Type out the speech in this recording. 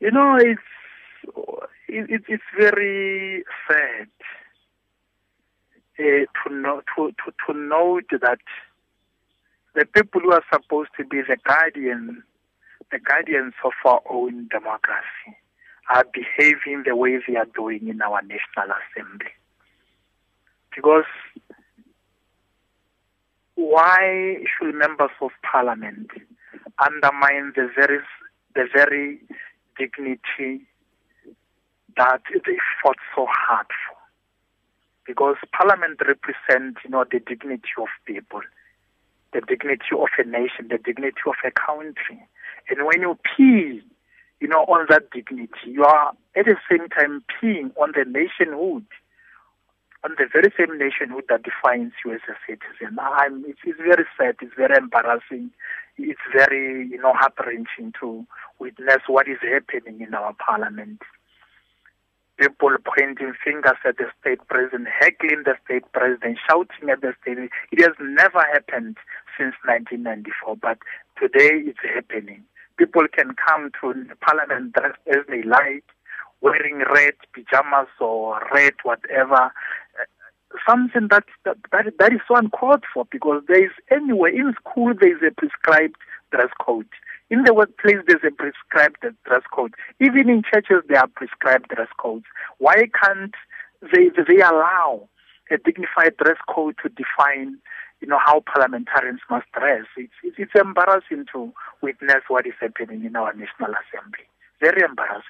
You know, it's it, it's very sad uh, to, know, to, to, to note that the people who are supposed to be the guardian, the guardians of our own democracy, are behaving the way they are doing in our National Assembly. Because why should members of parliament undermine the very, the very dignity that they fought so hard for? Because parliament represents, you know, the dignity of people, the dignity of a nation, the dignity of a country. And when you pee, you know, on that dignity, you are at the same time peeing on the nationhood on the very same nationhood that defines you as a citizen. I'm, it's, it's very sad, it's very embarrassing, it's very, you know, heart-wrenching to witness what is happening in our parliament. People pointing fingers at the state president, heckling the state president, shouting at the state. It has never happened since 1994, but today it's happening. People can come to parliament dressed as they like, wearing red pajamas or red whatever, something that, that, that, is so uncalled for because there is anywhere in school there is a prescribed dress code. In the workplace there's a prescribed dress code. Even in churches there are prescribed dress codes. Why can't they they allow a dignified dress code to define you know how parliamentarians must dress? It's, it's, it's embarrassing to witness what is happening in our National Assembly. Very embarrassing.